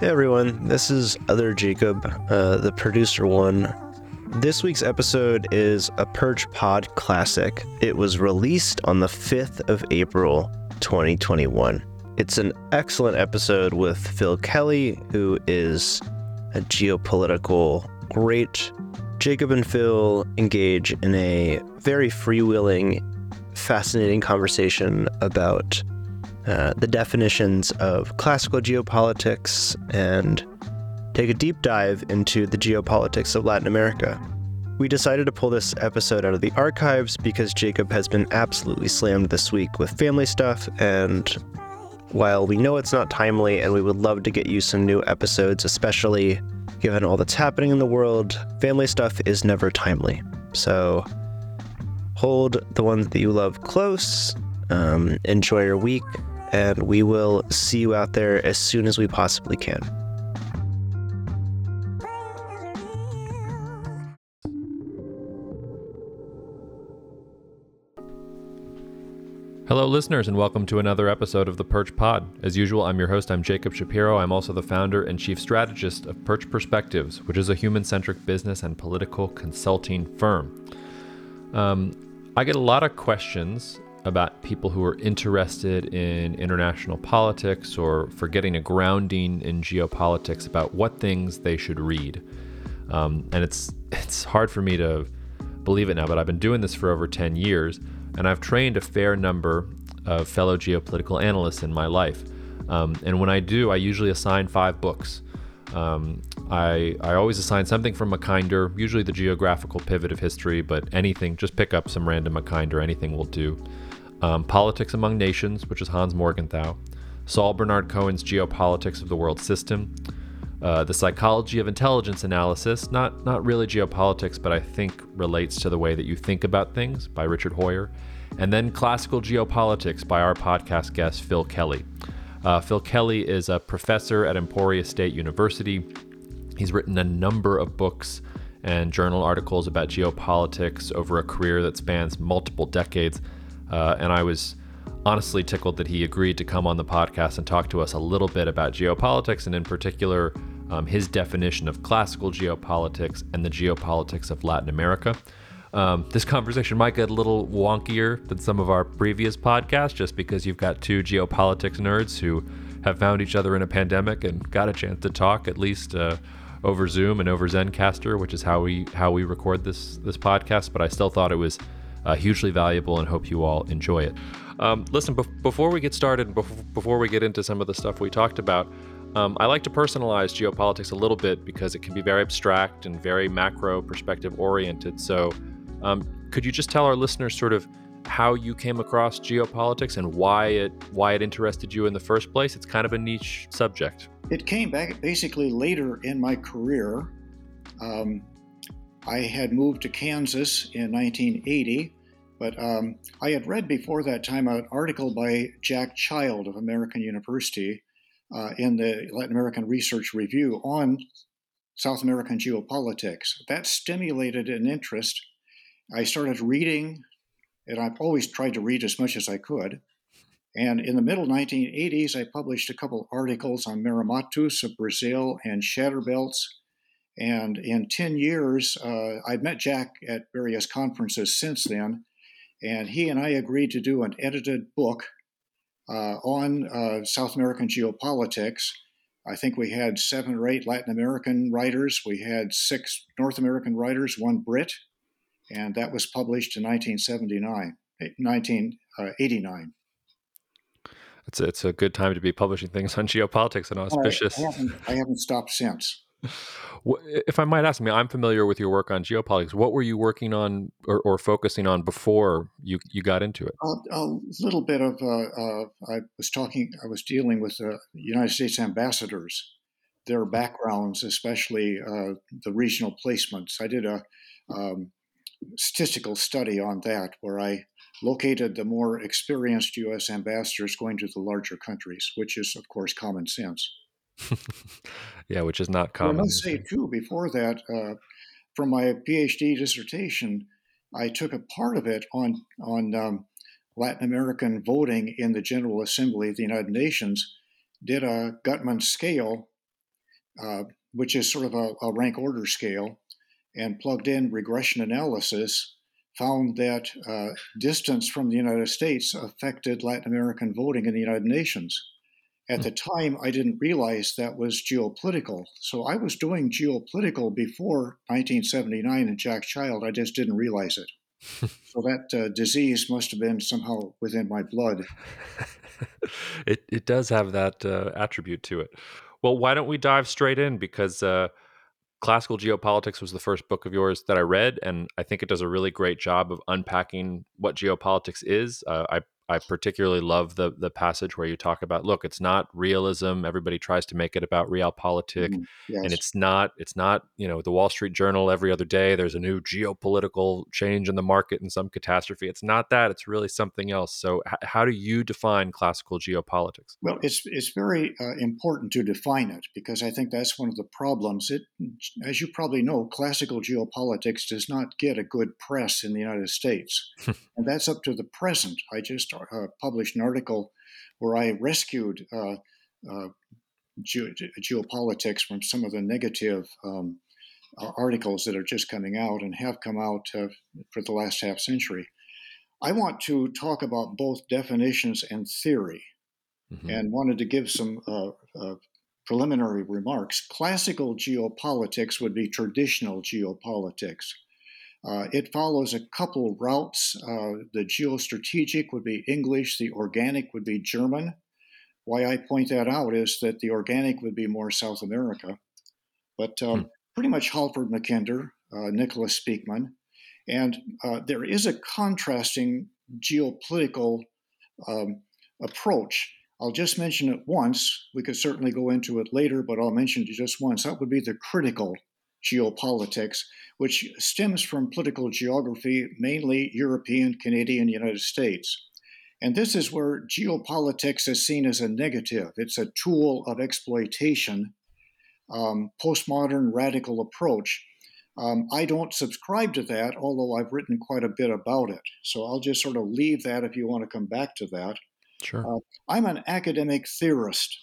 Hey everyone, this is Other Jacob, uh, the producer one. This week's episode is a Perch Pod classic. It was released on the 5th of April, 2021. It's an excellent episode with Phil Kelly, who is a geopolitical great. Jacob and Phil engage in a very freewheeling, fascinating conversation about uh, the definitions of classical geopolitics and take a deep dive into the geopolitics of Latin America. We decided to pull this episode out of the archives because Jacob has been absolutely slammed this week with family stuff, and while we know it's not timely and we would love to get you some new episodes, especially given all that's happening in the world, family stuff is never timely. So hold the ones that you love close, um, enjoy your week, and we will see you out there as soon as we possibly can. Hello, listeners, and welcome to another episode of the Perch Pod. As usual, I'm your host. I'm Jacob Shapiro. I'm also the founder and chief strategist of Perch Perspectives, which is a human centric business and political consulting firm. Um, I get a lot of questions about people who are interested in international politics or for getting a grounding in geopolitics about what things they should read. Um, and it's it's hard for me to believe it now, but I've been doing this for over 10 years, and I've trained a fair number of fellow geopolitical analysts in my life. Um, and when I do, I usually assign five books. Um, I, I always assign something from Mackinder, usually the geographical pivot of history, but anything, just pick up some random Mackinder, anything will do um, Politics Among Nations, which is Hans Morgenthau, Saul Bernard Cohen's Geopolitics of the World System, uh, The Psychology of Intelligence Analysis, not, not really geopolitics, but I think relates to the way that you think about things by Richard Heuer, and then Classical Geopolitics by our podcast guest, Phil Kelly. Uh, Phil Kelly is a professor at Emporia State University. He's written a number of books and journal articles about geopolitics over a career that spans multiple decades. Uh, and I was honestly tickled that he agreed to come on the podcast and talk to us a little bit about geopolitics, and in particular, um, his definition of classical geopolitics and the geopolitics of Latin America. Um, this conversation might get a little wonkier than some of our previous podcasts, just because you've got two geopolitics nerds who have found each other in a pandemic and got a chance to talk at least uh, over Zoom and over Zencastr, which is how we how we record this this podcast. But I still thought it was uh, hugely valuable and hope you all enjoy it. Um, listen, be- before we get started, bef- before we get into some of the stuff we talked about, um, I like to personalize geopolitics a little bit because it can be very abstract and very macro perspective oriented. So, um, could you just tell our listeners sort of how you came across geopolitics and why it why it interested you in the first place? It's kind of a niche subject. It came back basically later in my career. Um, I had moved to Kansas in 1980 but um, I had read before that time an article by Jack Child of American University uh, in the Latin American Research Review on South American geopolitics. That stimulated an interest. I started reading, and I've always tried to read as much as I could. And in the middle 1980s, I published a couple articles on Meira Mattos of Brazil and Shatterbelts. And in 10 years, uh, I've met Jack at various conferences since then. And he and I agreed to do an edited book uh, on uh, South American geopolitics. I think we had seven or eight Latin American writers. We had six North American writers, one Brit, and that was published in 1979, 1989. It's a, it's a good time to be publishing things on geopolitics and auspicious. I, I, haven't, I haven't stopped since. If I might ask, I mean, I'm familiar with your work on geopolitics. What were you working on or, or focusing on before you, you got into it? A, a little bit of, uh, uh, I was talking, I was dealing with the United States ambassadors, their backgrounds, especially uh, the regional placements. I did a um, statistical study on that where I located the more experienced U.S. ambassadors going to the larger countries, which is, of course, common sense. yeah, which is not common. I must say, too, before that, uh, from my PhD dissertation, I took a part of it on on um, Latin American voting in the General Assembly of the United Nations. Did a Guttman scale uh, which is sort of a, a, rank order scale, and plugged in regression analysis, found that uh, distance from the United States affected Latin American voting in the United Nations. At the time, I didn't realize that was geopolitical. So I was doing geopolitical before 1979 and Jack Child. I just didn't realize it. so that uh, disease must have been somehow within my blood. it, it does have that uh, attribute to it. Well, why don't we dive straight in? Because uh, Classical Geopolitics was the first book of yours that I read, and I think it does a really great job of unpacking what geopolitics is. Uh, I I particularly love the the passage where you talk about look, it's not realism. Everybody tries to make it about realpolitik, mm, yes. and it's not. It's not. You know, the Wall Street Journal every other day. There's a new geopolitical change in the market and some catastrophe. It's not that. It's really something else. So, h- how do you define classical geopolitics? Well, it's it's very uh, important to define it because I think that's one of the problems. It, as you probably know, classical geopolitics does not get a good press in the United States, and that's up to the present. I just uh, published an article where I rescued uh, uh, ge- geopolitics from some of the negative um, articles that are just coming out and have come out uh, for the last half century. I want to talk about both definitions and theory, mm-hmm. and wanted to give some uh, uh, preliminary remarks. Classical geopolitics would be traditional geopolitics. Uh, it follows a couple routes. Uh, the geostrategic would be English, the organic would be German. Why I point that out is that the organic would be more South America. But um, hmm. pretty much Halford Mackinder, uh, Nicholas Spykman. And uh, there is a contrasting geopolitical um, approach. I'll just mention it once. We could certainly go into it later, but I'll mention it just once. That would be the critical geopolitics, which stems from political geography, mainly European, Canadian, United States. And this is where geopolitics is seen as a negative. It's a tool of exploitation, um, postmodern radical approach. Um, I don't subscribe to that, although I've written quite a bit about it. So I'll just sort of leave that if you want to come back to that. Sure. Uh, I'm an academic theorist.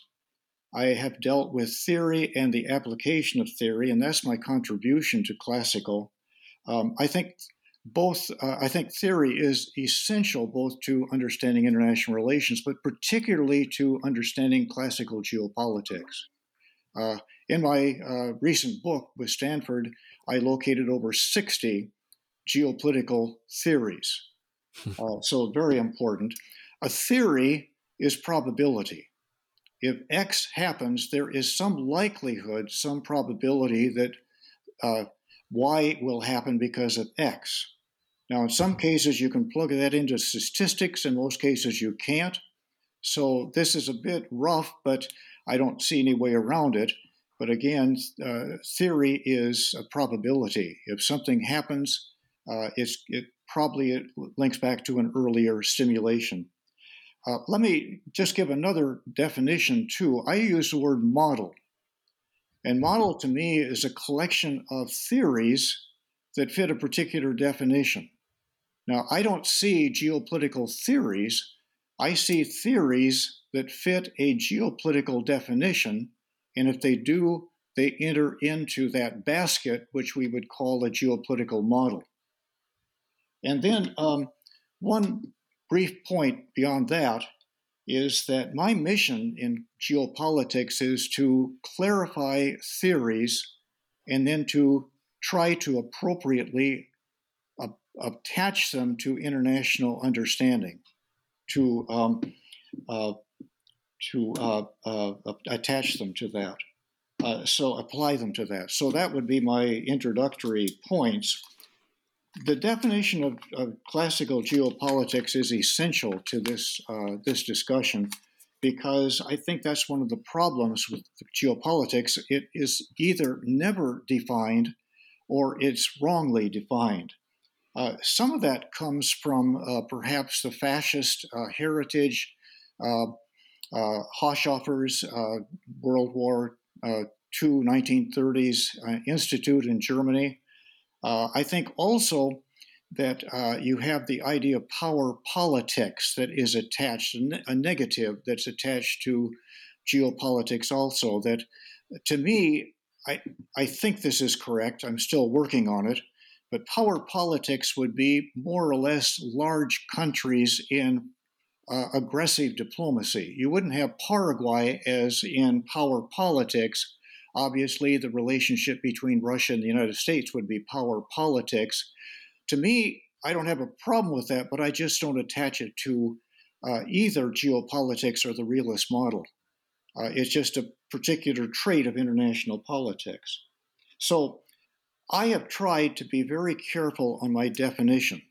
I have dealt with theory and the application of theory, and that's my contribution to classical. Um, I think both. Uh, I think theory is essential both to understanding international relations, but particularly to understanding classical geopolitics. Uh, in my uh, recent book with Stanford, I located over 60 geopolitical theories. Uh, so, very important. A theory is probability if X happens, there is some likelihood, some probability that uh, Y will happen because of X. Now, in some cases, you can plug that into statistics. In most cases, you can't. So this is a bit rough, but I don't see any way around it. But again, uh, theory is a probability. If something happens, uh, it probably links back to an earlier stimulation. Uh, let me just give another definition too. I use the word model. And model to me is a collection of theories that fit a particular definition. Now, I don't see geopolitical theories, I see theories that fit a geopolitical definition. And if they do, they enter into that basket, which we would call a geopolitical model. And then um, one brief point beyond that is that my mission in geopolitics is to clarify theories and then to try to appropriately uh, attach them to international understanding, to um, uh, to uh, uh attach them to that. Uh, so apply them to that. So that would be my introductory points the definition of, of, classical geopolitics is essential to this uh, this discussion because I think that's one of the problems with geopolitics. It is either never defined or it's wrongly defined. Uh, some of that comes from uh, perhaps the fascist uh, heritage. Uh, uh, Haushofer's World War II 1930s Institute in Germany uh, I think also that uh, you have the idea of power politics that is attached, a negative that's attached to geopolitics also, that to me, I, I think this is correct. I'm still working on it. But power politics would be more or less large countries in uh, aggressive diplomacy. You wouldn't have Paraguay as in power politics. Obviously, the relationship between Russia and the United States would be power politics. To me, I don't have a problem with that, but I just don't attach it to uh, either geopolitics or the realist model. Uh, it's just a particular trait of international politics. So I have tried to be very careful on my definition.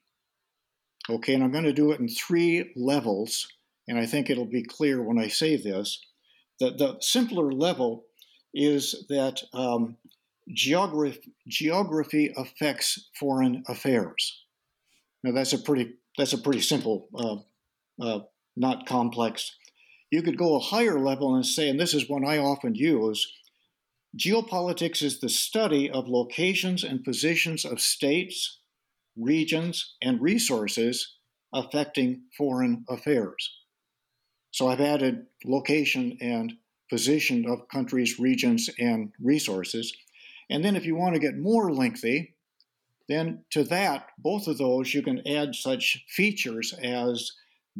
Okay, and I'm going to do it in three levels, and I think it'll be clear when I say this. That the simpler level is that um, geography, geography affects foreign affairs. Now that's a pretty that's a pretty simple, uh, uh, not complex. You could go a higher level and say, and this is one I often use. Geopolitics is the study of locations and positions of states, regions, and resources affecting foreign affairs. So I've added location and position of countries, regions, and resources. And then if you want to get more lengthy, then to that, both of those, you can add such features as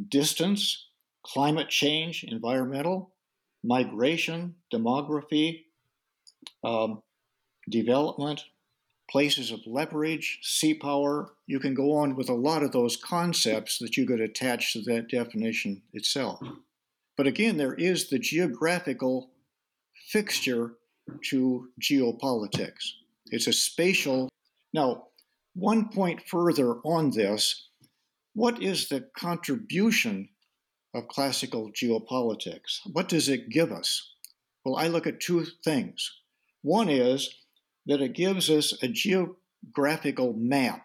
distance, climate change, environmental, migration, demography, um, development, places of leverage, sea power. You can go on with a lot of those concepts that you could attach to that definition itself. But again, there is the geographical fixture to geopolitics. It's a spatial. Now, one point further on this what is the contribution of classical geopolitics? What does it give us? Well, I look at two things. One is that it gives us a geographical map,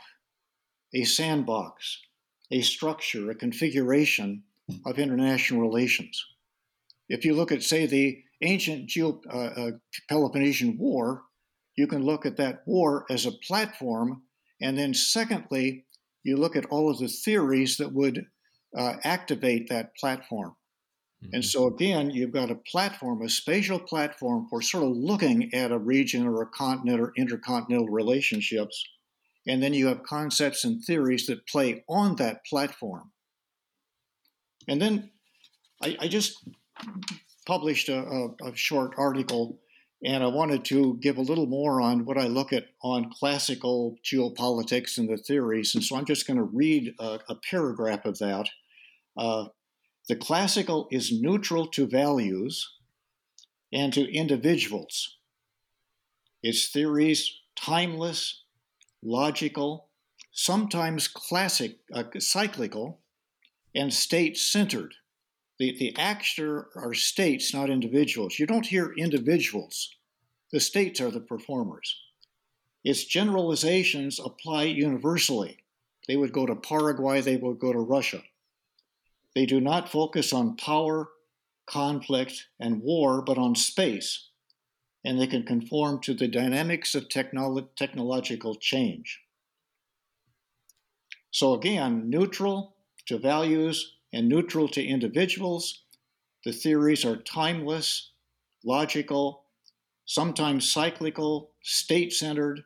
a sandbox, a structure, a configuration of international relations. If you look at, say, the ancient Geo- uh, uh, Peloponnesian War, you can look at that war as a platform. And then, secondly, you look at all of the theories that would uh, activate that platform. Mm-hmm. And so, again, you've got a platform, a spatial platform for sort of looking at a region or a continent or intercontinental relationships. And then you have concepts and theories that play on that platform. And then I, I just published a, a, a short article and I wanted to give a little more on what I look at on classical geopolitics and the theories. And so I'm just going to read a, a paragraph of that. Uh, the classical is neutral to values and to individuals. Its theories timeless, logical, sometimes classic, uh, cyclical, and state centered. The, the actor are states, not individuals. You don't hear individuals, the states are the performers. Its generalizations apply universally. They would go to Paraguay, they would go to Russia. They do not focus on power, conflict, and war, but on space, and they can conform to the dynamics of technolo- technological change. So, again, neutral to values and neutral to individuals. The theories are timeless, logical, sometimes cyclical, state centered.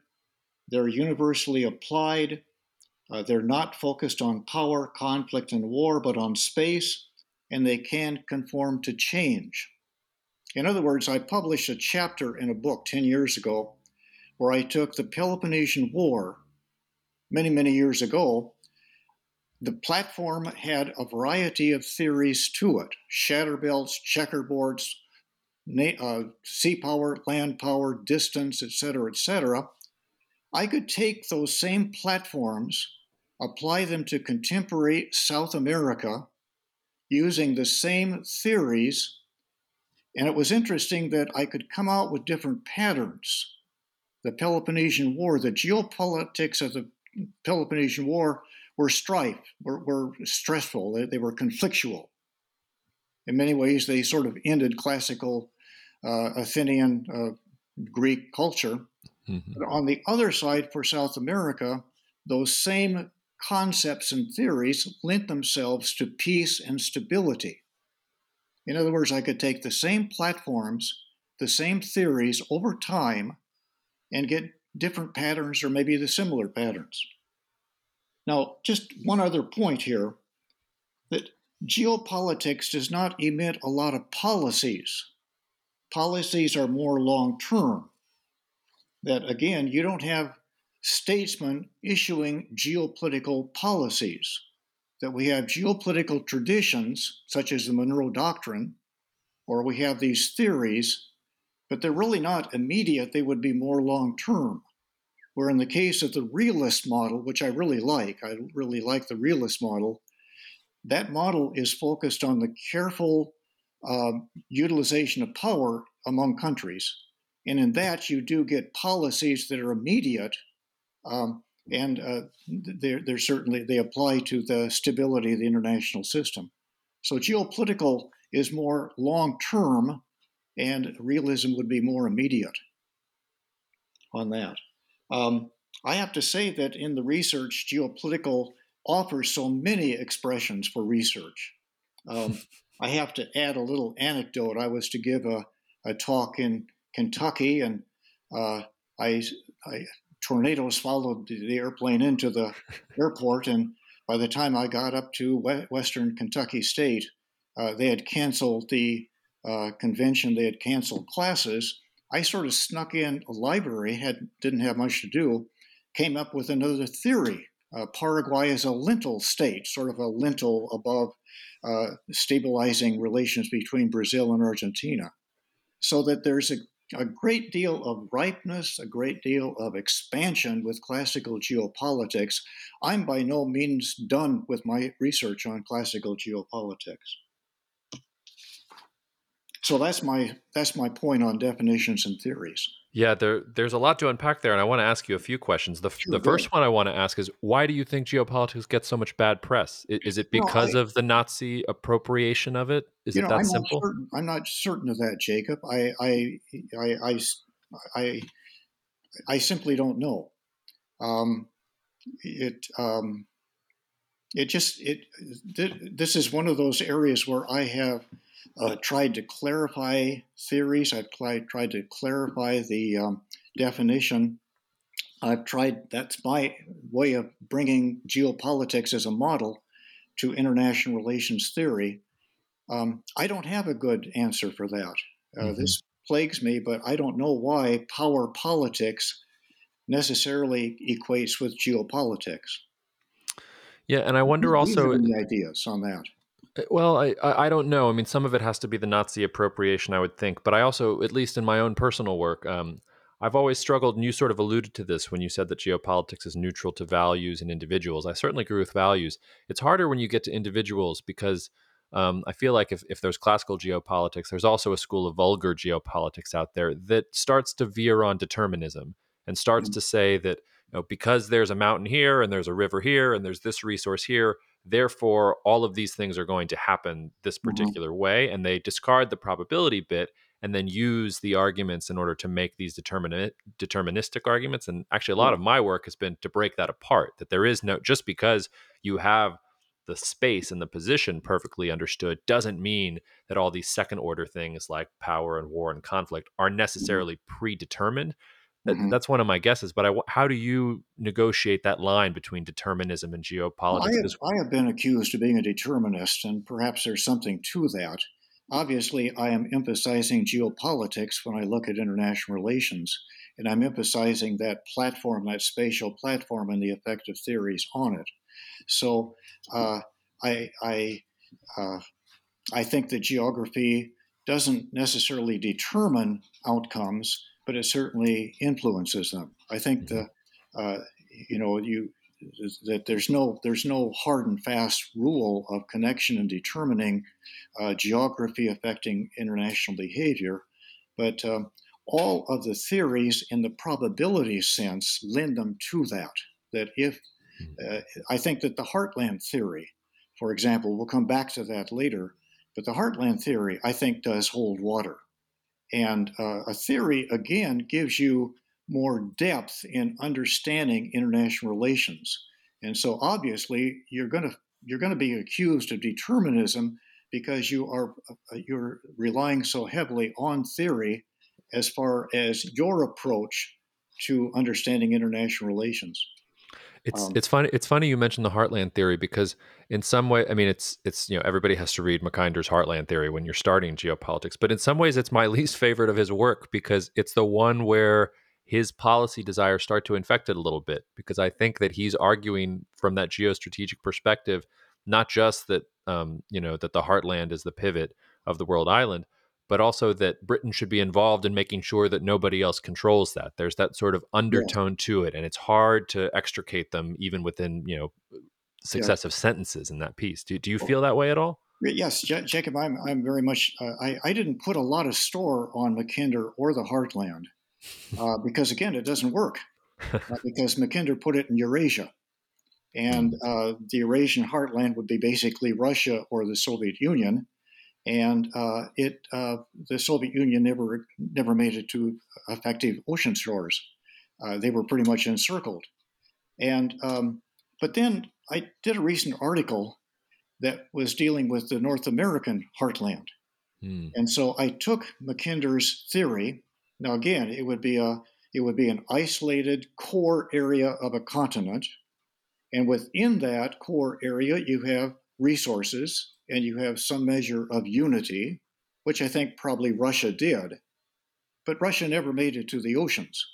They're universally applied, uh, they're not focused on power, conflict, and war, but on space, and they can conform to change. In other words, I published a chapter in a book 10 years ago where I took the Peloponnesian War many, many years ago. The platform had a variety of theories to it shatter belts, checkerboards, uh, sea power, land power, distance, etc., etc. I could take those same platforms apply them to contemporary South America using the same theories. And it was interesting that I could come out with different patterns. The Peloponnesian War, the geopolitics of the Peloponnesian War were strife, were, were stressful, they, they, were conflictual. In many ways, they sort of ended classical uh, Athenian uh, Greek culture. Mm-hmm. But on the other side, for South America, those same concepts and theories lent themselves to peace and stability. In other words, I could take the same platforms the same theories over time and get different patterns or maybe the similar patterns. Now, just one other point here that geopolitics does not emit a lot of policies. Policies are more long term. That again, you don't have statesmen issuing geopolitical policies. That we have geopolitical traditions, such as the Monroe Doctrine, or we have these theories, but they're really not immediate, they would be more long term. Where in the case of the realist model, which I really like, I really like the realist model, that model is focused on the careful uh, utilization of power among countries. And in that, you do get policies that are immediate, um, and uh, they're, they're certainly they apply to the stability of the international system. So geopolitical is more long term, and realism would be more immediate on that. Um, I have to say that in the research, geopolitical offers so many expressions for research. Um, I have to add a little anecdote. I was to give a, a talk in Kentucky, and uh, I, I, tornadoes followed the airplane into the airport, and by the time I got up to Western Kentucky State, uh, they had canceled the uh, convention. They had canceled classes. I sort of snuck in a library, had didn't have much to do, came up with another theory. Uh, Paraguay is a lintel state, sort of a lintel above uh, stabilizing relations between Brazil and Argentina. So that there's a, a great deal of ripeness, a great deal of expansion with classical geopolitics. I'm by no means done with my research on classical geopolitics. So that's my that's my point on definitions and theories. Yeah, there there's a lot to unpack there, and I want to ask you a few questions. The, sure, the first one I want to ask is why do you think geopolitics gets so much bad press? Is, is it because no, I, of the Nazi appropriation of it? Is it know, that I'm simple? Not certain, I'm not certain of that, Jacob. I I I I, I, I simply don't know. Um, it um, it just it this is one of those areas where I have uh, tried to clarify theories. I've tried, tried to clarify the um, definition. I've tried, that's my way of bringing geopolitics as a model to international relations theory. Um, I don't have a good answer for that. Uh, mm-hmm. This plagues me, but I don't know why power politics necessarily equates with geopolitics. Yeah, and I wonder also ideas on that. Well, I I don't know. I mean, some of it has to be the Nazi appropriation, I would think. But I also, at least in my own personal work, um, I've always struggled, and you sort of alluded to this when you said that geopolitics is neutral to values and individuals. I certainly agree with values. It's harder when you get to individuals because um, I feel like if, if there's classical geopolitics, there's also a school of vulgar geopolitics out there that starts to veer on determinism and starts mm-hmm. to say that you know, because there's a mountain here and there's a river here and there's this resource here, therefore all of these things are going to happen this mm-hmm. particular mm-hmm. way and they discard the probability bit and then use the arguments in order to make these determin- deterministic arguments and actually a lot of my work has been to break that apart that there is no just because you have the space and the position perfectly understood doesn't mean that all these second order things like power and war and conflict are mm-hmm. necessarily predetermined Mm-hmm. That's one of my guesses. But I, how do you negotiate that line between determinism and geopolitics? Well, I, have, I have been accused of being a determinist, and perhaps there's something to that. Obviously, I am emphasizing geopolitics when I look at international relations, and I'm emphasizing that platform, that spatial platform, and the effective theories on it. So, uh, I, I, uh, I think that geography doesn't necessarily determine outcomes, but it certainly influences them. I think the, uh, you know, you that there's no there's no hard and fast rule of connection and determining uh, geography affecting international behavior, but um, all of the theories in the probability sense lend them to that. That if mm-hmm. uh, I think that the heartland theory, for example, we'll come back to that later, but the heartland theory I think does hold water. And uh, a theory, again, gives you more depth in understanding international relations. And so obviously you're going to you're going to be accused of determinism because you are uh, you're relying so heavily on theory as far as your approach to understanding international relations. It's um, it's funny it's funny you mentioned the heartland theory because in some way I mean it's it's you know everybody has to read Mackinder's heartland theory when you're starting geopolitics but in some ways it's my least favorite of his work because it's the one where his policy desires start to infect it a little bit because I think that he's arguing from that geostrategic perspective not just that um, you know that the heartland is the pivot of the world island but also that Britain should be involved in making sure that nobody else controls that. There's that sort of undertone yeah. to it, and it's hard to extricate them even within you know successive yeah. sentences in that piece. Do, do you feel that way at all? Yes, Jacob, I'm, I'm very much, uh, I, I didn't put a lot of store on Mackinder or the Heartland uh, because, again, it doesn't work uh, because Mackinder put it in Eurasia. And mm. uh, the Eurasian heartland would be basically Russia or the Soviet Union and uh, it uh, the Soviet Union never never made it to effective ocean shores. Uh, they were pretty much encircled, and um, but then I did a recent article that was dealing with the North American heartland, hmm. and so I took Mackinder's theory. Now again, it would be a it would be an isolated core area of a continent, and within that core area, you have resources and you have some measure of unity, which I think probably Russia did. But Russia never made it to the oceans.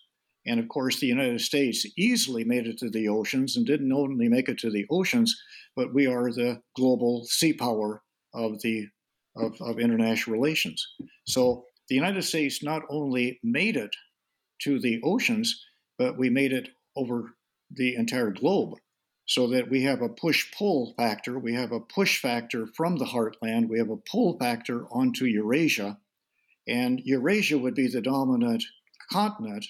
And of course, the United States easily made it to the oceans and didn't only make it to the oceans, but we are the global sea power of the of, of international relations. So the United States not only made it to the oceans, but we made it over the entire globe so that we have a push pull factor. We have a push factor from the heartland, we have a pull factor onto Eurasia, and Eurasia would be the dominant continent.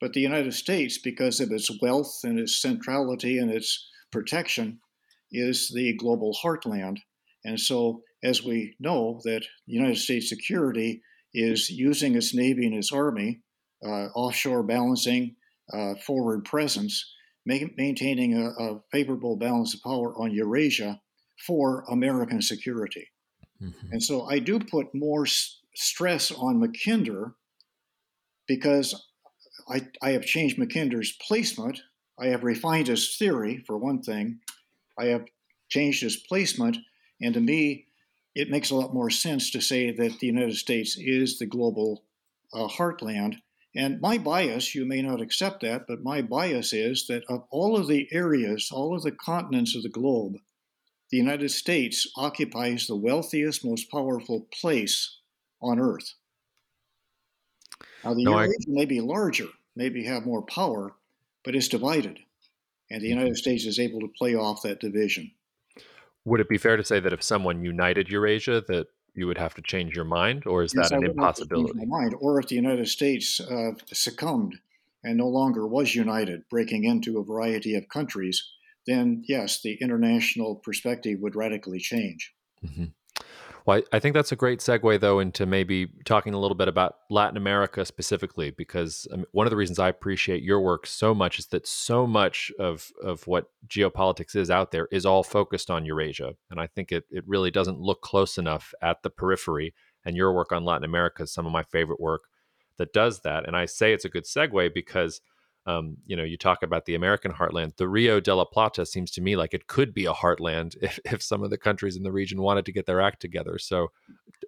But the United States, because of its wealth and its centrality and its protection, is the global heartland. And so, as we know, that United States security is using its navy and its army, uh, offshore balancing, uh, forward presence, maintaining a, a, favorable balance of power on Eurasia for American security. Mm-hmm. And so I do put more s- stress on Mackinder because I, I have changed Mackinder's placement. I have refined his theory, for one thing. I have changed his placement. And to me, it makes a lot more sense to say that the United States is the global uh, heartland and my bias, you may not accept that, but my bias is that of all of the areas, all of the continents of the globe, the United States occupies the wealthiest, most powerful place on Earth. Now, the no, may be larger, maybe have more power, but it's divided. And the mm-hmm. United States is able to play off that division. Would it be fair to say that if someone united Eurasia, that you would have to change your mind, or is yes, that an impossibility? mind, or if the United States uh, succumbed and no longer was united, breaking into a variety of countries, then yes, the international perspective would radically change. Mm-hmm. Well, I think that's a great segue, though, into maybe talking a little bit about Latin America specifically, because um, one of the reasons I appreciate your work so much is that so much of, of what geopolitics is out there is all focused on Eurasia. And I think it, it really doesn't look close enough at the periphery. And your work on Latin America is some of my favorite work that does that. And I say it's a good segue because – um, you know, you talk about the American heartland. The Rio de la Plata seems to me like it could be a heartland if, if some of the countries in the region wanted to get their act together. So,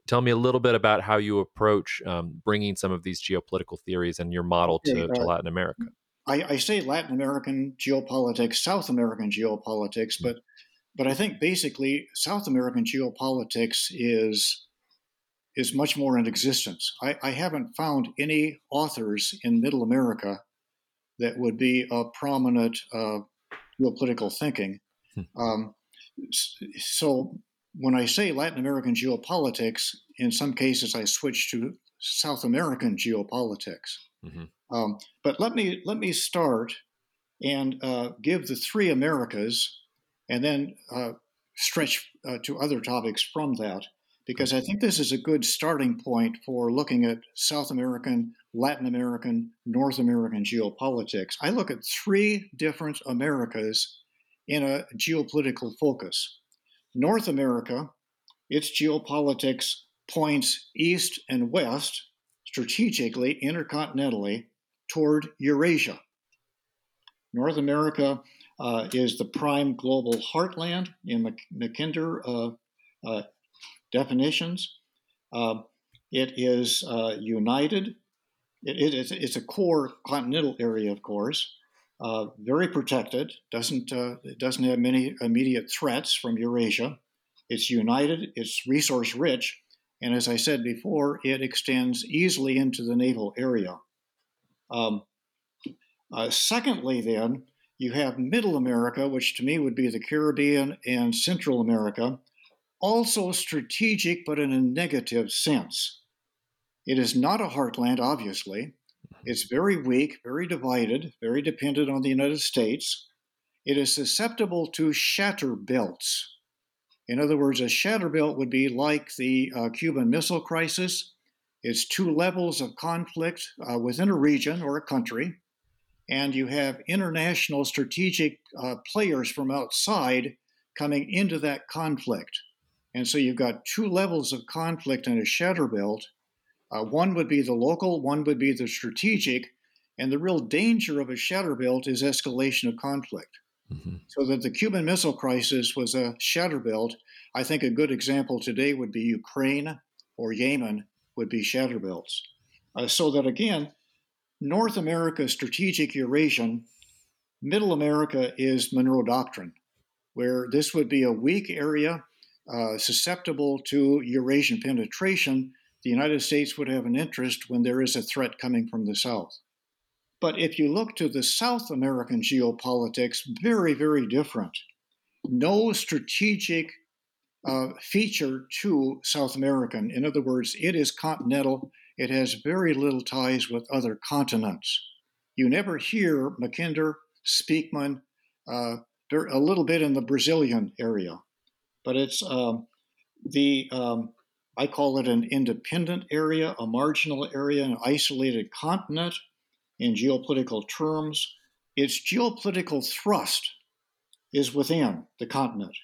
tell me a little bit about how you approach um, bringing some of these geopolitical theories and your model to, to Latin America. I, I, say Latin American geopolitics, South American geopolitics, mm-hmm. but but I think basically South American geopolitics is is much more in existence. I, I haven't found any authors in Middle America that would be a prominent uh, geopolitical thinking. Hmm. Um, so when I say Latin American geopolitics, in some cases I switch to South American geopolitics. Mm-hmm. Um, but let me let me start and uh, give the three Americas, and then uh, stretch uh, to other topics from that because I think this is a good starting point for looking at South American, Latin American, North American geopolitics. I look at three different Americas in a geopolitical focus. North America, its geopolitics points east and west, strategically, intercontinentally toward Eurasia. North America uh, is the prime global heartland in Mackinder uh, uh, definitions. Um, it is uh, united. It, it, it's a core continental area, of course, uh, very protected. Doesn't uh, it doesn't have many immediate threats from Eurasia. It's united. It's resource rich, and as I said before, it extends easily into the naval area. Um, uh, secondly, then you have Middle America, which to me would be the Caribbean and Central America, also strategic, but in a negative sense. It is not a heartland, obviously. It's very weak, very divided, very dependent on the United States. It is susceptible to shatter belts. In other words, a shatter belt would be like the uh, Cuban Missile Crisis. It's two levels of conflict uh, within a region or a country, and you have international strategic uh, players from outside coming into that conflict. And so you've got two levels of conflict in a shatter belt. Uh, one would be the local, one would be the strategic. And the real danger of a shatter belt is escalation of conflict. Mm-hmm. So that the Cuban Missile Crisis was a shatter belt. I think a good example today would be Ukraine or Yemen would be shatter belts. Uh, so that again, North America strategic Eurasian, Middle America is Monroe Doctrine, where this would be a weak area uh, susceptible to Eurasian penetration, the United States would have an interest when there is a threat coming from the South. But if you look to the South American geopolitics, very, very different. No strategic uh, feature to South American. In other words, it is continental. It has very little ties with other continents. You never hear Mackinder, Spykman, uh, a little bit in the Brazilian area but it's um, the um, I call it an independent area, a marginal area, an isolated continent in geopolitical terms. Its geopolitical thrust is within the continent.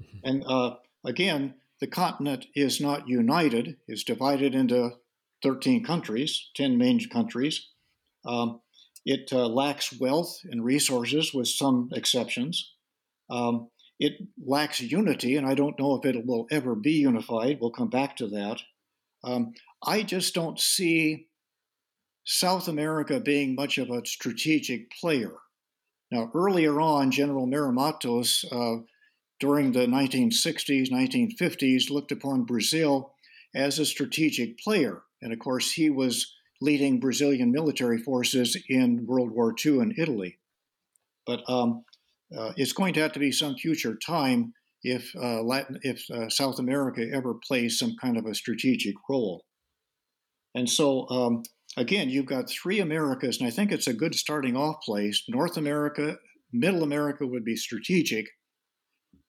Mm-hmm. And uh, again, the continent is not united, is divided into 13 countries, 10 main countries. Um, it uh, lacks wealth and resources, with some exceptions. Um, it lacks unity, and I don't know if it will ever be unified. We'll come back to that. Um, I just don't see South America being much of a strategic player. Now, earlier on, General Meira Mattos, uh, during the 1960s, 1950s, looked upon Brazil as a strategic player. And of course, he was leading Brazilian military forces in World War II in Italy. But um, uh, it's going to have to be some future time if uh, Latin, if uh, South America ever plays some kind of a strategic role. And so, um, again, you've got three Americas, and I think it's a good starting off place. North America, Middle America would be strategic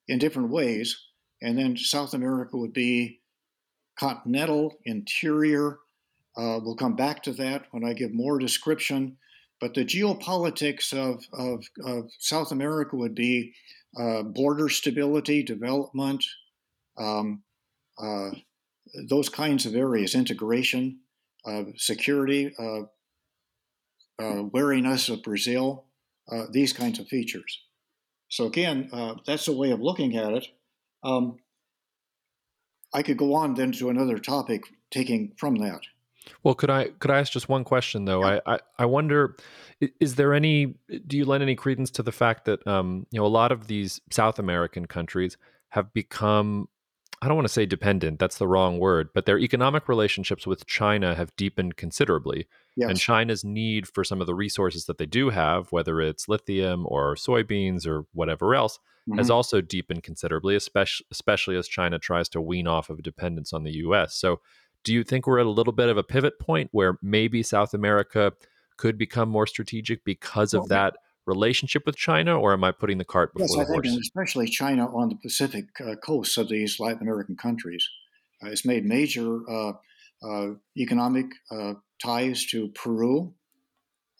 in different ways, and then South America would be continental, interior. Uh, we'll come back to that when I give more description but the geopolitics of, of, of South America would be uh, border stability, development, um, uh, those kinds of areas, integration, uh, security, uh, uh, wariness of Brazil, uh, these kinds of features. So, again, that's a way of looking at it. Um, I could go on then to another topic taking from that. Well, could I could I ask just one question though? Yeah. I, I, I wonder, is there any? Do you lend any credence to the fact that um, you know a lot of these South American countries have become I don't want to say dependent, that's the wrong word, but their economic relationships with China have deepened considerably. Yes. And China's need for some of the resources that they do have, whether it's lithium or soybeans or whatever else, mm-hmm. has also deepened considerably, especially, especially as China tries to wean off of dependence on the US. So do you think we're at a little bit of a pivot point where maybe South America could become more strategic because of that relationship with China, or am I putting the cart before yes, the horse? Yes, I think, especially China on the Pacific uh, coast of these Latin American countries, uh, it's made major uh, uh economic uh, ties to Peru,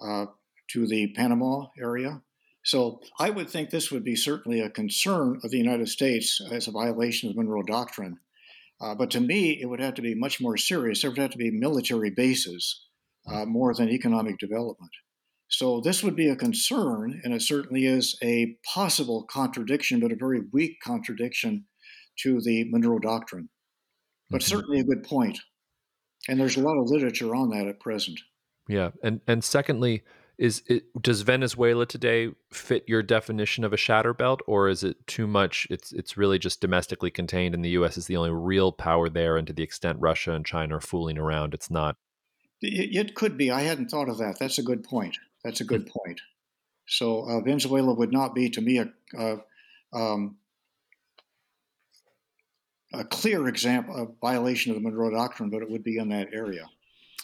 uh, to the Panama area. So I would think this would be certainly a concern of the United States as a violation of the Monroe Doctrine Uh, but to me, it would have to be much more serious. There would have to be military bases uh, more than economic development. So this would be a concern, and it certainly is a possible contradiction, but a very weak contradiction to the Monroe Doctrine. But mm-hmm. certainly a good point. And there's a lot of literature on that at present. Yeah, and and secondly, is it does Venezuela today fit your definition of a shatter belt, or is it too much? It's it's really just domestically contained, and the U.S. is the only real power there. And to the extent Russia and China are fooling around, it's not. It, it could be. I hadn't thought of that. That's a good point. That's a good mm. point. So uh, Venezuela would not be, to me, a, a, um, a clear example of violation of the Monroe Doctrine, but it would be in that area.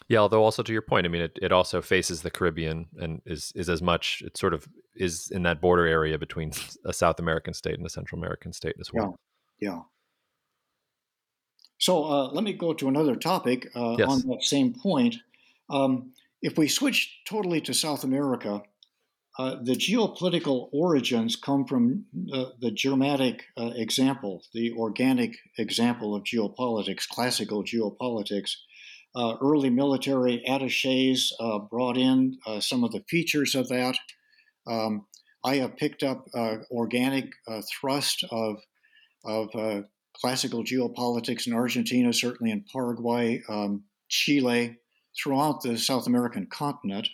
Yeah, although also to your point, I mean, it, it also faces the Caribbean and is is as much. It sort of is in that border area between a South American state and a Central American state as well. Yeah. yeah. So uh, let me go to another topic uh, yes. on that same point. Um, if we switch totally to South America, uh, the geopolitical origins come from uh, the Germanic uh, example, the organic example of geopolitics, classical geopolitics. Uh, early military attaches uh, brought in uh, some of the features of that. Um, I have picked up organic thrust of, of classical geopolitics in Argentina, certainly in Paraguay, um, Chile, throughout the South American continent.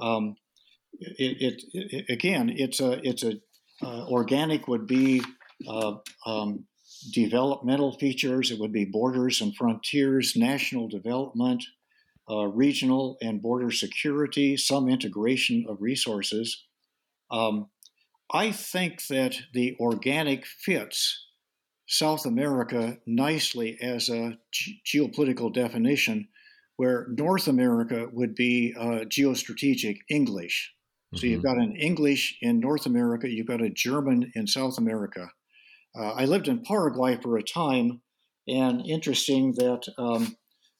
Um, it, it, it, again, it's a it's a uh, organic would be uh, um, developmental features. It would be borders and frontiers, national development, uh, regional and border security, some integration of resources. Um, I think that the organic fits South America nicely as a g- geopolitical definition where North America would be uh, geostrategic English. So mm-hmm. you've got an English in North America, you've got a German in South America. Uh, I lived in Paraguay for a time, and interesting that, um,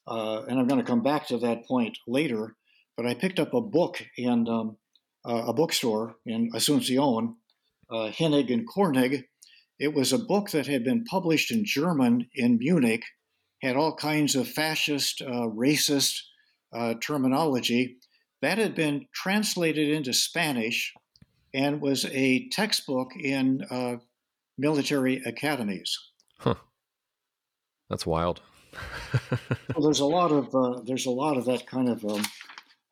uh, and I'm going to come back to that point later, but I picked up a book in um, uh, a bookstore in Asuncion, uh, Hennig and Koenig. It was a book that had been published in German in Munich had all kinds of fascist, uh, racist uh, terminology. That had been translated into Spanish and was a textbook in uh, military academies. Huh. That's wild. well, there's a lot of uh, there's a lot of that kind of um,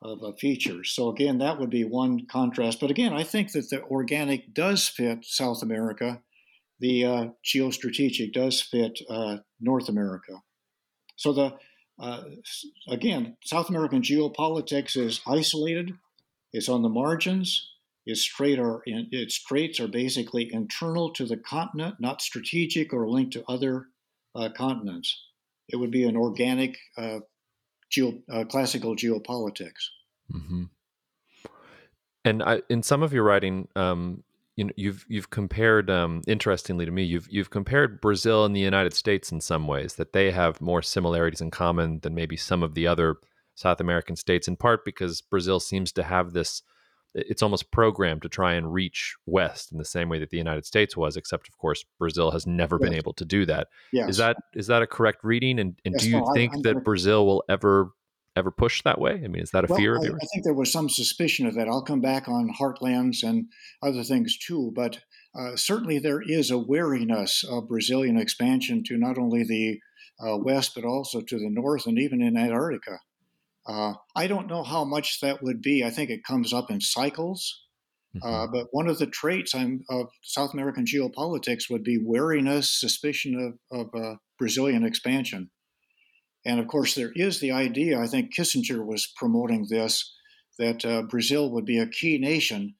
of a feature. So again, that would be one contrast. But again, I think that the organic does fit South America. The uh, geostrategic does fit uh, North America. So the uh, again, South American geopolitics is isolated. It's on the margins. Its, strait are, its traits are basically internal to the continent, not strategic or linked to other uh, continents. It would be an organic, uh, geo, uh, classical geopolitics. Mm-hmm. And I, in some of your writing, um, you know you've you've compared um, interestingly to me you've you've compared Brazil and the United States in some ways that they have more similarities in common than maybe some of the other South American states in part because Brazil seems to have this it's almost programmed to try and reach west in the same way that the United States was except of course Brazil has never yes. been able to do that. Yes. Is that is that a correct reading and, and yes, do you no, think I, that gonna... Brazil will ever ever pushed that way? I mean, is that a well, fear of yours? I, I think there was some suspicion of that. I'll come back on heartlands and other things too, but uh, certainly there is a wariness of Brazilian expansion to not only the uh, west but also to the north and even in Antarctica. Uh, I don't know how much that would be. I think it comes up in cycles. Uh, mm-hmm. but one of the traits I'm, of South American geopolitics would be wariness, suspicion of, of uh, Brazilian expansion. And of course, there is the idea, I think Kissinger was promoting this, that uh, Brazil would be a key nation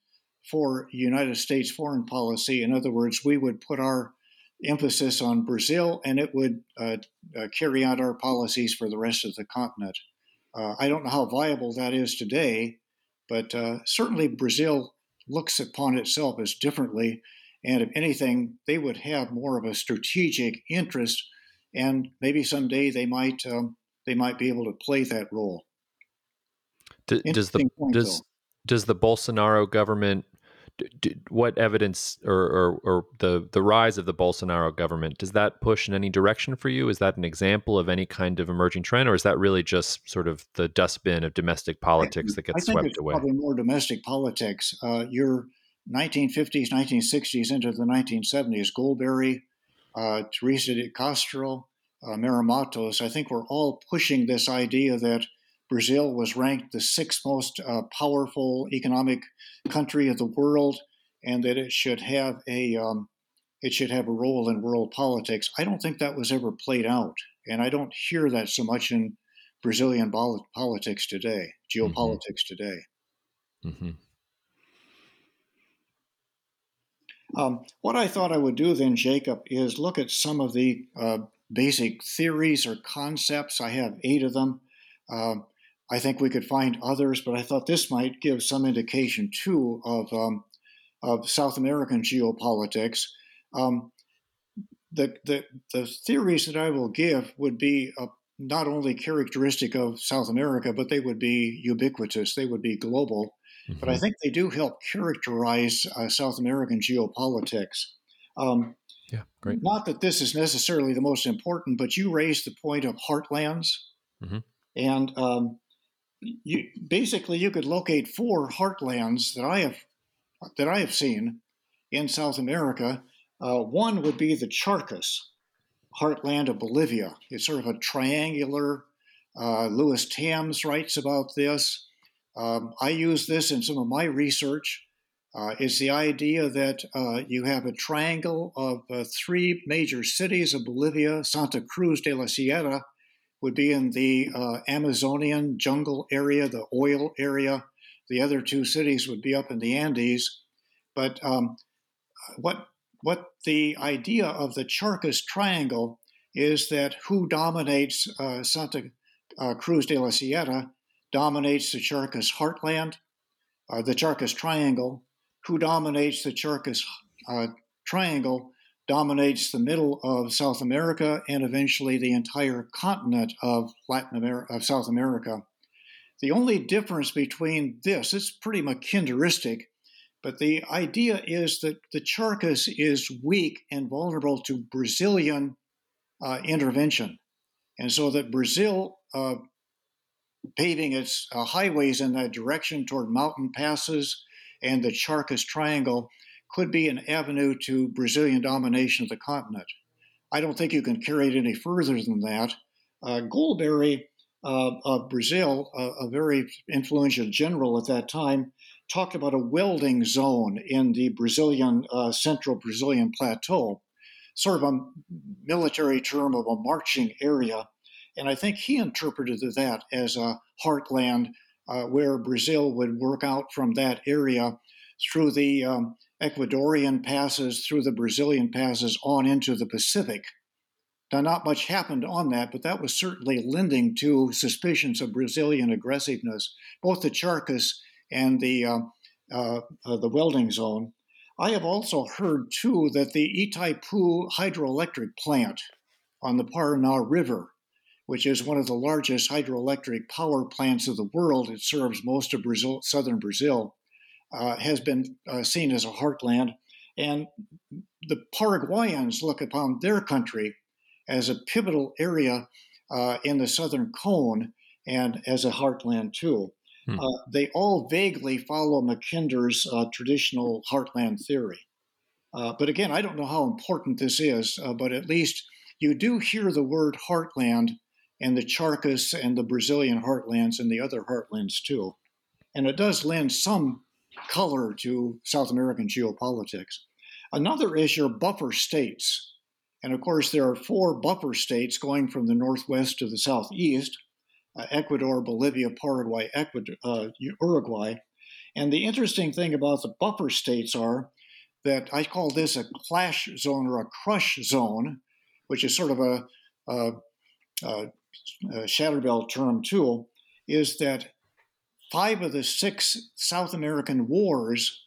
for United States foreign policy. In other words, we would put our emphasis on Brazil and it would uh, uh, carry out our policies for the rest of the continent. Uh, I don't know how viable that is today, but uh, certainly Brazil looks upon itself as differently. And if anything, they would have more of a strategic interest and maybe someday they might um, they might be able to play that role. does the point, does though. does the Bolsonaro government what evidence or, or, or, the, the rise of the Bolsonaro government, does that push in any direction for you? Is that an example of any kind of emerging trend, or is that really just sort of the dustbin of domestic politics that gets I think swept it's away? Probably more domestic politics. Uh, your 1950s, 1960s into the 1970s, Golbery, uh, Teresa de Castro, uh, Mattos, I think we're all pushing this idea that Brazil was ranked the sixth most uh, powerful economic country of the world, and that it should have a um, it should have a role in world politics. I don't think that was ever played out, and I don't hear that so much in Brazilian politics today, mm-hmm. geopolitics mm-hmm. today. Mm-hmm. Um, what I thought I would do then, Jacob, is look at some of the uh, basic theories or concepts. I have eight of them. Um, I think we could find others, but I thought this might give some indication too of um, of South American geopolitics. Um, the, the, the theories that I will give would be uh, not only characteristic of South America, but they would be ubiquitous. They would be global. Mm-hmm. But I mm-hmm. think they do help characterize uh, South American geopolitics. Um, yeah, great. Not that this is necessarily the most important, but you raised the point of heartlands, mm-hmm. and um, you basically you could locate four heartlands that I have that I have seen in South America. Uh, one would be the Charcas heartland of Bolivia. It's sort of a triangular. Uh, Lewis Tambs writes about this. Um, I use this in some of my research. Uh, is the idea that uh, you have a triangle of uh, three major cities of Bolivia. Santa Cruz de la Sierra would be in the uh, Amazonian jungle area, the oil area. The other two cities would be up in the Andes. But um, what what the idea of the Charcas Triangle is that who dominates uh, Santa uh, Cruz de la Sierra dominates the Charcas heartland, uh, the Charcas Triangle. Who dominates the Charcas uh, Triangle dominates the middle of South America and eventually the entire continent of Latin America, of South America. The only difference between this, it's pretty Mackinderistic, but the idea is that the Charcas is weak and vulnerable to Brazilian uh, intervention. And so that Brazil uh, paving its uh, highways in that direction toward mountain passes and the Charcas Triangle could be an avenue to Brazilian domination of the continent. I don't think you can carry it any further than that. Uh, Golbery uh, of Brazil, a very influential general at that time, talked about a welding zone in the Brazilian uh, central Brazilian plateau, sort of a military term of a marching area and I think he interpreted that as a heartland uh, where Brazil would work out from that area through the um, Ecuadorian passes, through the Brazilian passes, on into the Pacific. Now, not much happened on that, but that was certainly lending to suspicions of Brazilian aggressiveness, both the Charcas and the uh, uh, uh, the welding zone. I have also heard too that the Itaipu hydroelectric plant on the Paraná River which is one of the largest hydroelectric power plants of the world. It serves most of Brazil, southern Brazil, has been uh, seen as a heartland. And the Paraguayans look upon their country as a pivotal area uh, in the southern cone and as a heartland too. Hmm. Uh, they all vaguely follow Mackinder's uh, traditional heartland theory. Uh, but again, I don't know how important this is, but at least you do hear the word heartland and the Charcas and the Brazilian heartlands and the other heartlands too. And it does lend some color to South American geopolitics. Another is your buffer states. And of course, there are four buffer states going from the northwest to the southeast uh, Ecuador, Bolivia, Paraguay, Ecuador, uh, Uruguay. And the interesting thing about the buffer states are that I call this a clash zone or a crush zone, which is sort of a, a, a uh, Shatterbelt term too, is that five of the six South American wars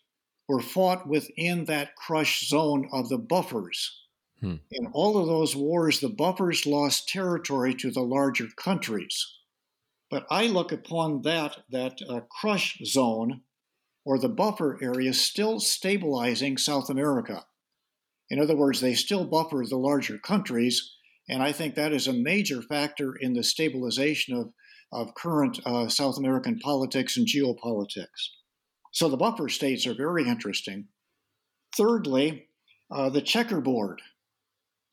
were fought within that crush zone of the buffers. Hmm. In all of those wars, the buffers lost territory to the larger countries. But I look upon that, that uh, crush zone or the buffer area still stabilizing South America. In other words, they still buffer the larger countries, and I think that is a major factor in the stabilization of, of current uh, South American politics and geopolitics. So the buffer states are very interesting. Thirdly, uh, the checkerboard.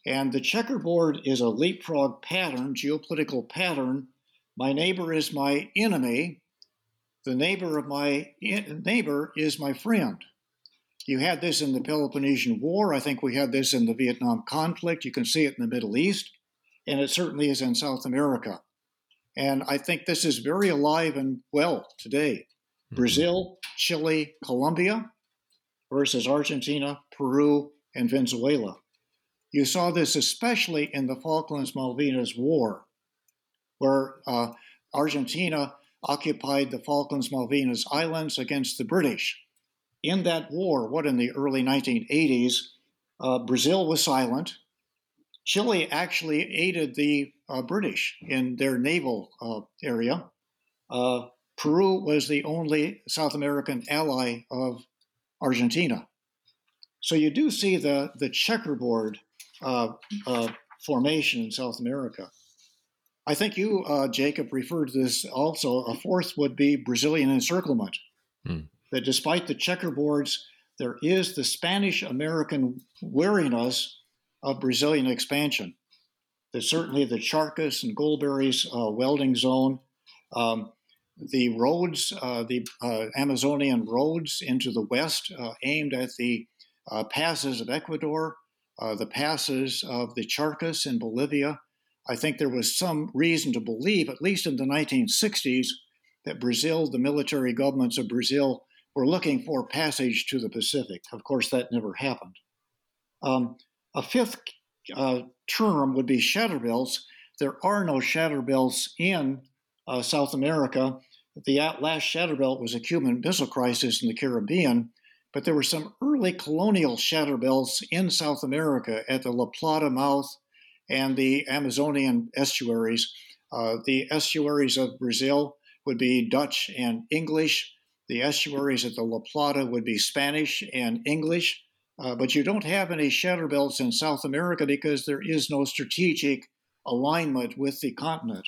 And the checkerboard is a leapfrog pattern, geopolitical pattern. My neighbor is my enemy. The neighbor of my neighbor is my friend. You had this in the Peloponnesian War. I think we had this in the Vietnam conflict. You can see it in the Middle East, and it certainly is in South America. And I think this is very alive and well today. Mm-hmm. Brazil, Chile, Colombia versus Argentina, Peru, and Venezuela. You saw this especially in the Falklands Malvinas War, where uh, Argentina occupied the Falklands Malvinas Islands against the British in that war, what in the early 1980s, uh, Brazil was silent. Chile actually aided the uh, British in their naval uh, area. Uh, Peru was the only South American ally of Argentina. So you do see the, the checkerboard uh, uh, formation in South America. I think you, Jacob, referred to this also. A fourth would be Brazilian encirclement. Hmm that despite the checkerboards, there is the Spanish American wariness of Brazilian expansion. There's certainly the Charcas and Golbery's uh, welding zone, um, the roads, uh, the uh, Amazonian roads into the west, uh, aimed at the uh, passes of Ecuador, the passes of the Charcas in Bolivia. I think there was some reason to believe, at least in the 1960s, that Brazil, the military governments of Brazil, were looking for passage to the Pacific. Of course, that never happened. Um, a fifth uh, term would be shatter belts. There are no shatter belts in uh, South America. The last shatter belt was a Cuban Missile Crisis in the Caribbean, but there were some early colonial shatter belts in South America at the La Plata mouth and the Amazonian estuaries. Uh, the estuaries of Brazil would be Dutch and English. The estuaries at the La Plata would be Spanish and English, uh, but you don't have any shatter belts in South America because there is no strategic alignment with the continent.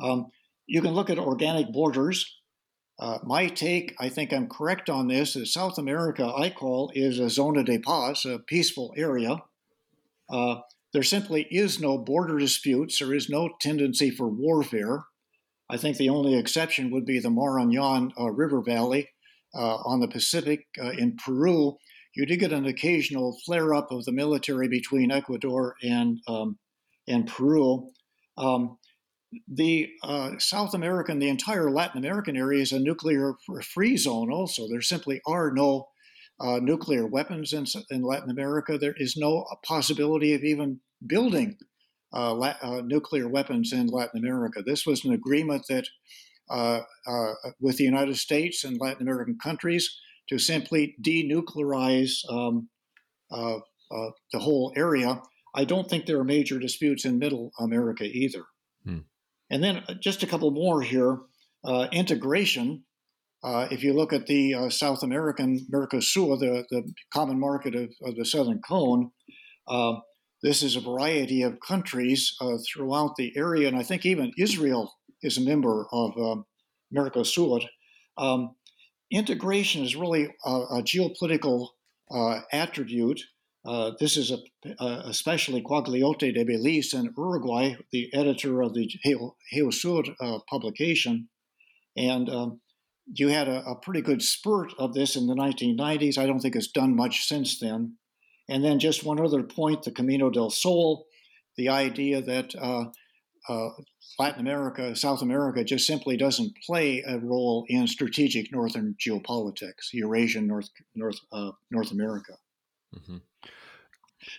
Um, you can look at organic borders. Uh, my take, I think I'm correct on this, is South America, I call, is a zona de paz, a peaceful area. Uh, there simply is no border disputes. There is no tendency for warfare. I think the only exception would be the Marañon uh, River Valley uh, on the Pacific in Peru. You did get an occasional flare up of the military between Ecuador and, um, and Peru. Um, the uh, South American, the entire Latin American area is a nuclear free zone, also. There simply are no uh, nuclear weapons in, in Latin America. There is no possibility of even building uh, la- uh, nuclear weapons in Latin America. This was an agreement that uh, uh, with the United States and Latin American countries to simply denuclearize um, uh, the whole area. I don't think there are major disputes in Middle America either. Hmm. And then just a couple more here. integration. if you look at the South American Mercosur, the, the common market of, of the Southern Cone, uh, this is a variety of countries uh, throughout the area, and I think even Israel is a member of um, Mercosur. Um, integration is really a, a geopolitical uh, attribute. Uh, this is a, especially Quagliotti de Bellis in Uruguay, the editor of the Geosur uh, publication. And um, you had a, a, pretty good spurt of this in the 1990s. I don't think it's done much since then. And then just one other point the Camino del Sol, the idea that uh, Latin America, South America just simply doesn't play a role in strategic northern geopolitics, Eurasian North, North, uh, North America. Mm-hmm.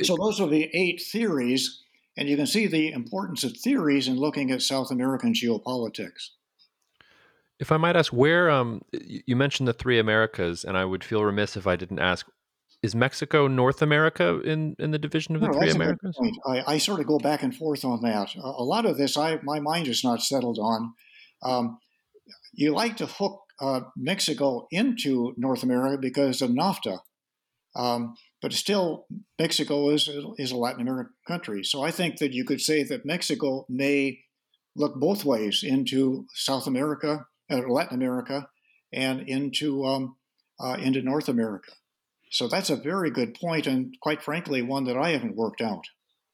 So those are the eight theories, and you can see the importance of theories in looking at South American geopolitics. If I might ask, where um, you mentioned the three Americas, and I would feel remiss if I didn't ask is Mexico North America in, in the division of the no, three Americas? I, I, sort of go back and forth on that. A, a lot of this, I my mind is not settled on. Um, you like to hook uh, Mexico into North America because of NAFTA. Um, but still, Mexico is, is a Latin American country. So I think that you could say that Mexico may look both ways into South America, uh, Latin America, and into, um, uh, into North America. So that's a very good point, and quite frankly, one that I haven't worked out.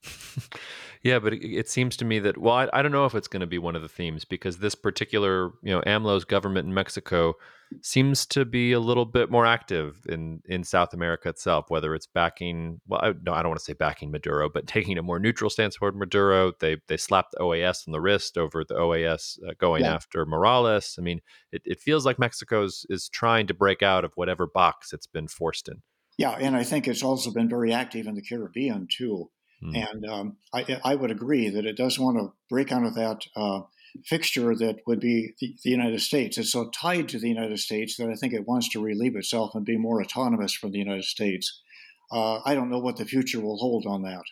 Yeah, but it, it, seems to me that well, I, I don't know if it's going to be one of the themes because this particular, you know, AMLO's government in Mexico seems to be a little bit more active in in South America itself. Whether it's backing, well, I, no, I don't want to say backing Maduro, but taking a more neutral stance toward Maduro. They they slapped the OAS on the wrist over the OAS uh, going yeah. after Morales. I mean, it, it feels like Mexico's is trying to break out of whatever box it's been forced in. Yeah, and I think it's also been very active in the Caribbean too. Mm. And um, I, I, would agree that it does want to break out of that uh, fixture that would be the, the, United States. It's so tied to the United States that I think it wants to relieve itself and be more autonomous from the United States. Uh, I don't know what the future will hold on that.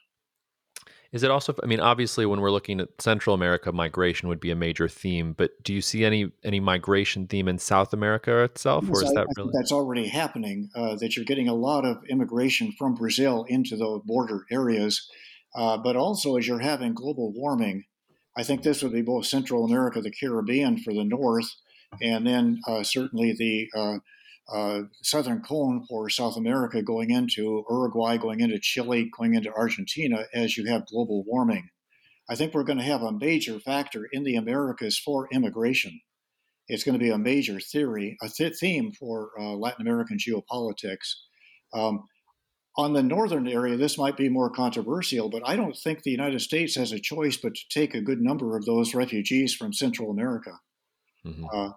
Is it also? I mean, obviously, when we're looking at Central America, migration would be a major theme. But do you see any any migration theme in South America itself, or is I, that really that's already happening? Uh, that you're getting a lot of immigration from Brazil into those border areas, uh, but also as you're having global warming, I think this would be both Central America, the Caribbean for the north, and then uh, certainly the uh, southern cone for South America going into Uruguay, going into Chile, going into Argentina as you have global warming. I think we're going to have a major factor in the Americas for immigration. It's going to be a major theory, a th- theme for uh, Latin American geopolitics. Um, on the northern area, this might be more controversial, but I don't think the United States has a choice but to take a good number of those refugees from Central America. Mm-hmm. Uh,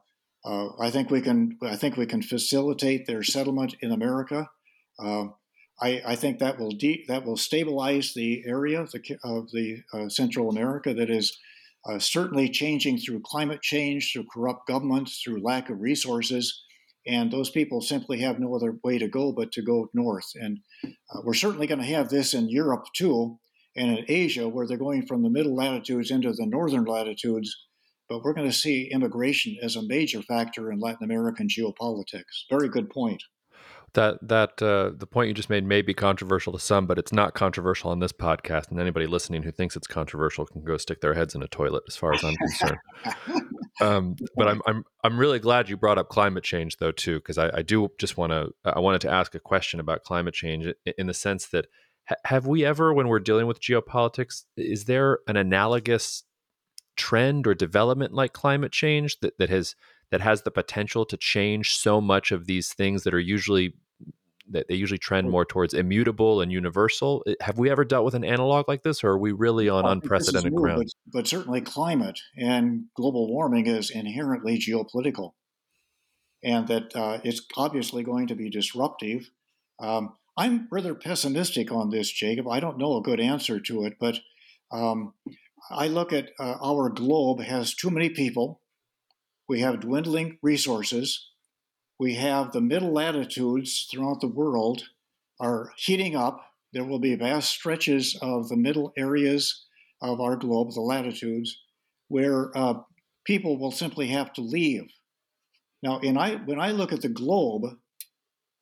uh, I think we can. I think we can facilitate their settlement in America. Uh, I, I, think that will de- that will stabilize the area of the, of the uh, Central America that is uh, certainly changing through climate change, through corrupt governments, through lack of resources, and those people simply have no other way to go but to go north. And uh, we're certainly going to have this in Europe too, and in Asia, where they're going from the middle latitudes into the northern latitudes but we're going to see immigration as a major factor in Latin American geopolitics. Very good point. That that uh, the point you just made may be controversial to some, but it's not controversial on this podcast. And anybody listening who thinks it's controversial can go stick their heads in a toilet, as far as I'm concerned. um, but I'm I'm I'm really glad you brought up climate change, though, too, because I, I do just want to I wanted to ask a question about climate change in the sense that have we ever, when we're dealing with geopolitics, is there an analogous trend or development like climate change that, that has that has the potential to change so much of these things that are usually that they usually trend more towards immutable and universal. Have we ever dealt with an analog like this, or are we really on unprecedented new, ground? But, but, certainly, climate and global warming is inherently geopolitical, and that uh, it's obviously going to be disruptive. Um, I'm rather pessimistic on this, Jacob. I don't know a good answer to it, but um, I look at uh, our globe has too many people. We have dwindling resources. We have the middle latitudes throughout the world are heating up. There will be vast stretches of the middle areas of our globe, the latitudes, where uh, people will simply have to leave. Now, I, when I look at the globe,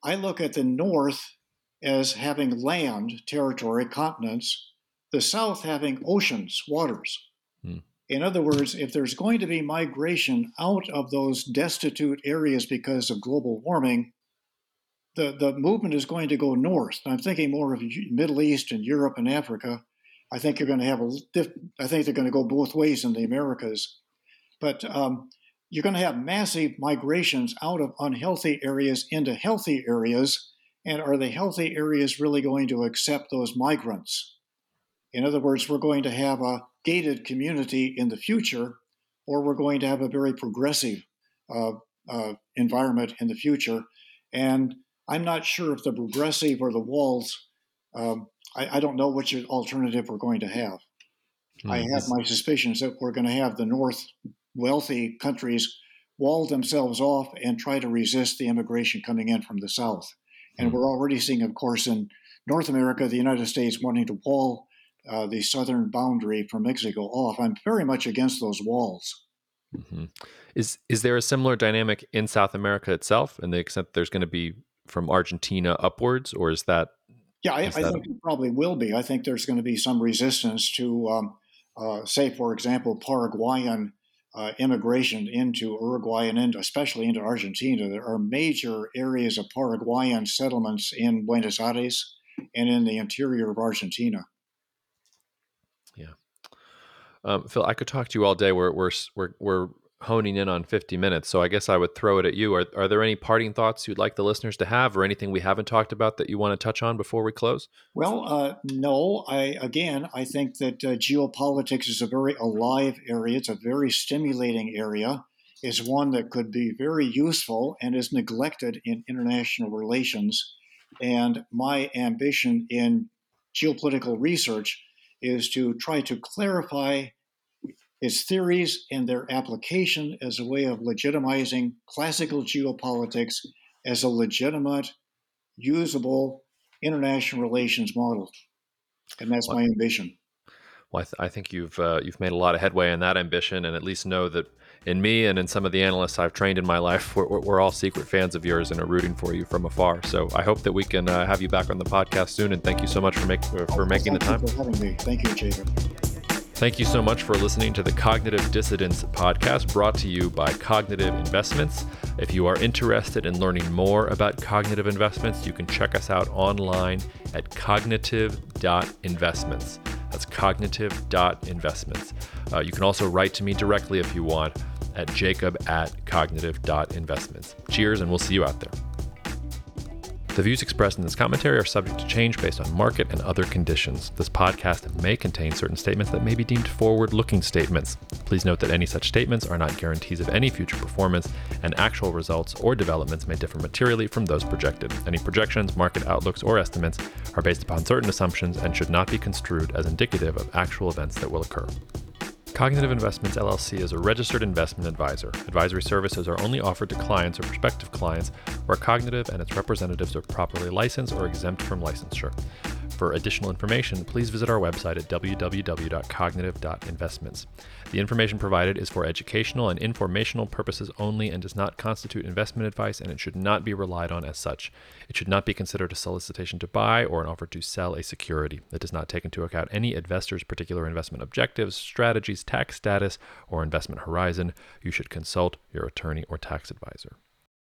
I look at the north as having land, territory, continents, the South having oceans, waters. Hmm. In other words, if there's going to be migration out of those destitute areas because of global warming, the, the movement is going to go north. I'm thinking more of Middle East and Europe and Africa. I think you're going to have a. I think they're going to go both ways in the Americas, but um, you're going to have massive migrations out of unhealthy areas into healthy areas. And are the healthy areas really going to accept those migrants? In other words, we're going to have a gated community in the future, or we're going to have a very progressive uh, uh, environment in the future. And I'm not sure if the progressive or the walls, um, I, I, don't know which alternative we're going to have. Mm-hmm. I have my suspicions that we're going to have the North wealthy countries wall themselves off and try to resist the immigration coming in from the South. And mm-hmm. we're already seeing, of course, in North America, the United States wanting to wall uh, the southern boundary from Mexico off. I'm very much against those walls. Mm-hmm. Is is there a similar dynamic in South America itself, in the extent there's going to be from Argentina upwards, or is that? Yeah, I, I that think a... probably will be. I think there's going to be some resistance to, um, uh, say, for example, Paraguayan uh, immigration into Uruguay and into, especially into Argentina. There are major areas of Paraguayan settlements in Buenos Aires and in the interior of Argentina. Um, Phil, I could talk to you all day. We're, we're, we're, we're honing in on 50 minutes. So I guess I would throw it at you. Are, are there any parting thoughts you'd like the listeners to have or anything we haven't talked about that you want to touch on before we close? Well, uh, no. I Again, I think that uh, geopolitics is a very alive area. It's a very stimulating area. Is one that could be very useful and is neglected in international relations. And my ambition in geopolitical research is to try to clarify its theories and their application as a way of legitimizing classical geopolitics as a legitimate, usable international relations model. And that's well, my ambition. Well, I, th- I think you've uh, you've made a lot of headway in that ambition, and at least know that in me and in some of the analysts I've trained in my life, we're, we're all secret fans of yours and are rooting for you from afar. So I hope that we can uh, have you back on the podcast soon. And thank you so much for, make, for, for making the time. for having me. Thank you, Jacob. Thank you so much for listening to the Cognitive Dissidents podcast brought to you by Cognitive Investments. If you are interested in learning more about cognitive investments, you can check us out online at cognitive.investments. That's cognitive.investments. Uh, you can also write to me directly if you want at jacob at cognitive.investments. Cheers, and we'll see you out there. The views expressed in this commentary are subject to change based on market and other conditions. This podcast may contain certain statements that may be deemed forward looking statements. Please note that any such statements are not guarantees of any future performance, and actual results or developments may differ materially from those projected. Any projections, market outlooks, or estimates are based upon certain assumptions and should not be construed as indicative of actual events that will occur. Cognitive Investments LLC is a registered investment advisor. Advisory services are only offered to clients or prospective clients where Cognitive and its representatives are properly licensed or exempt from licensure. For additional information, please visit our website at www.cognitive.investments. The information provided is for educational and informational purposes only and does not constitute investment advice, and it should not be relied on as such. It should not be considered a solicitation to buy or an offer to sell a security. It does not take into account any investor's particular investment objectives, strategies, tax status, or investment horizon. You should consult your attorney or tax advisor.